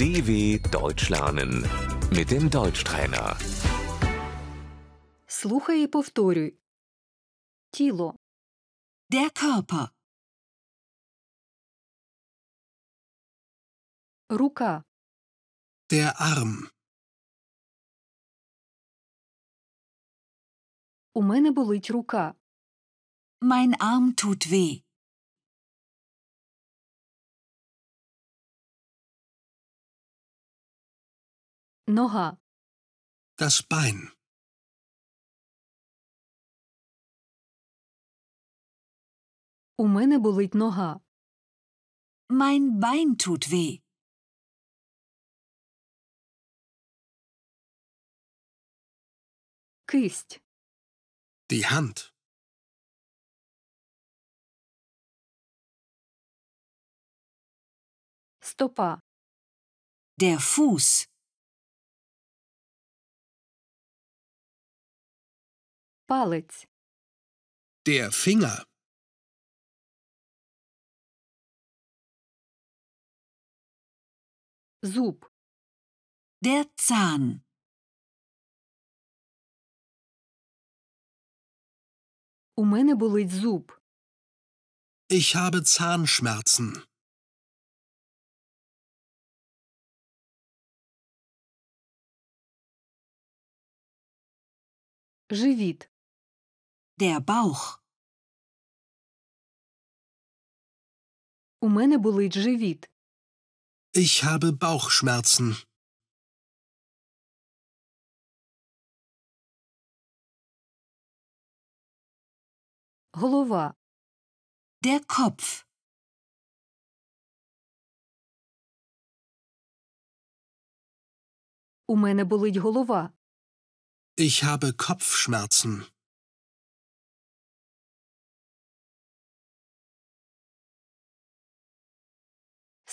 DW Deutsch lernen mit dem Deutschtrainer. Слухай і повторюй. Тіло, Der Körper, рука, Der Arm. у мене болить рука, mein Arm tut weh. нога, Das Bein. у мене болить нога, Mein Bein tut weh. кисть, Die Hand. стопа, Der Fuß, палець, Der Finger. зуб, der Zahn, у мене болить зуб, Ich habe Zahnschmerzen. живіт, der Bauch, у мене болить живіт, Ich habe Bauchschmerzen. голова, der Kopf, у мене болить голова, Ich habe Kopfschmerzen.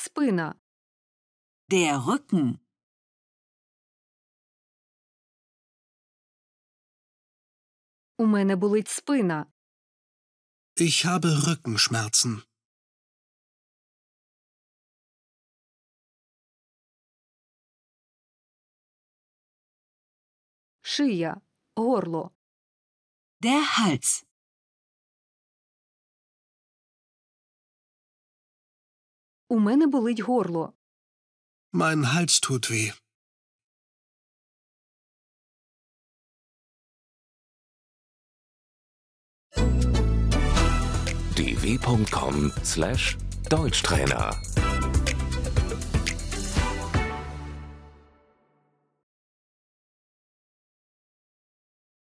спина, der Rücken, у мене болить спина, Ich habe Rückenschmerzen. шия, горло, der Hals, У мене болить горло, Mein Hals tut weh. dw.com/deutschtrainer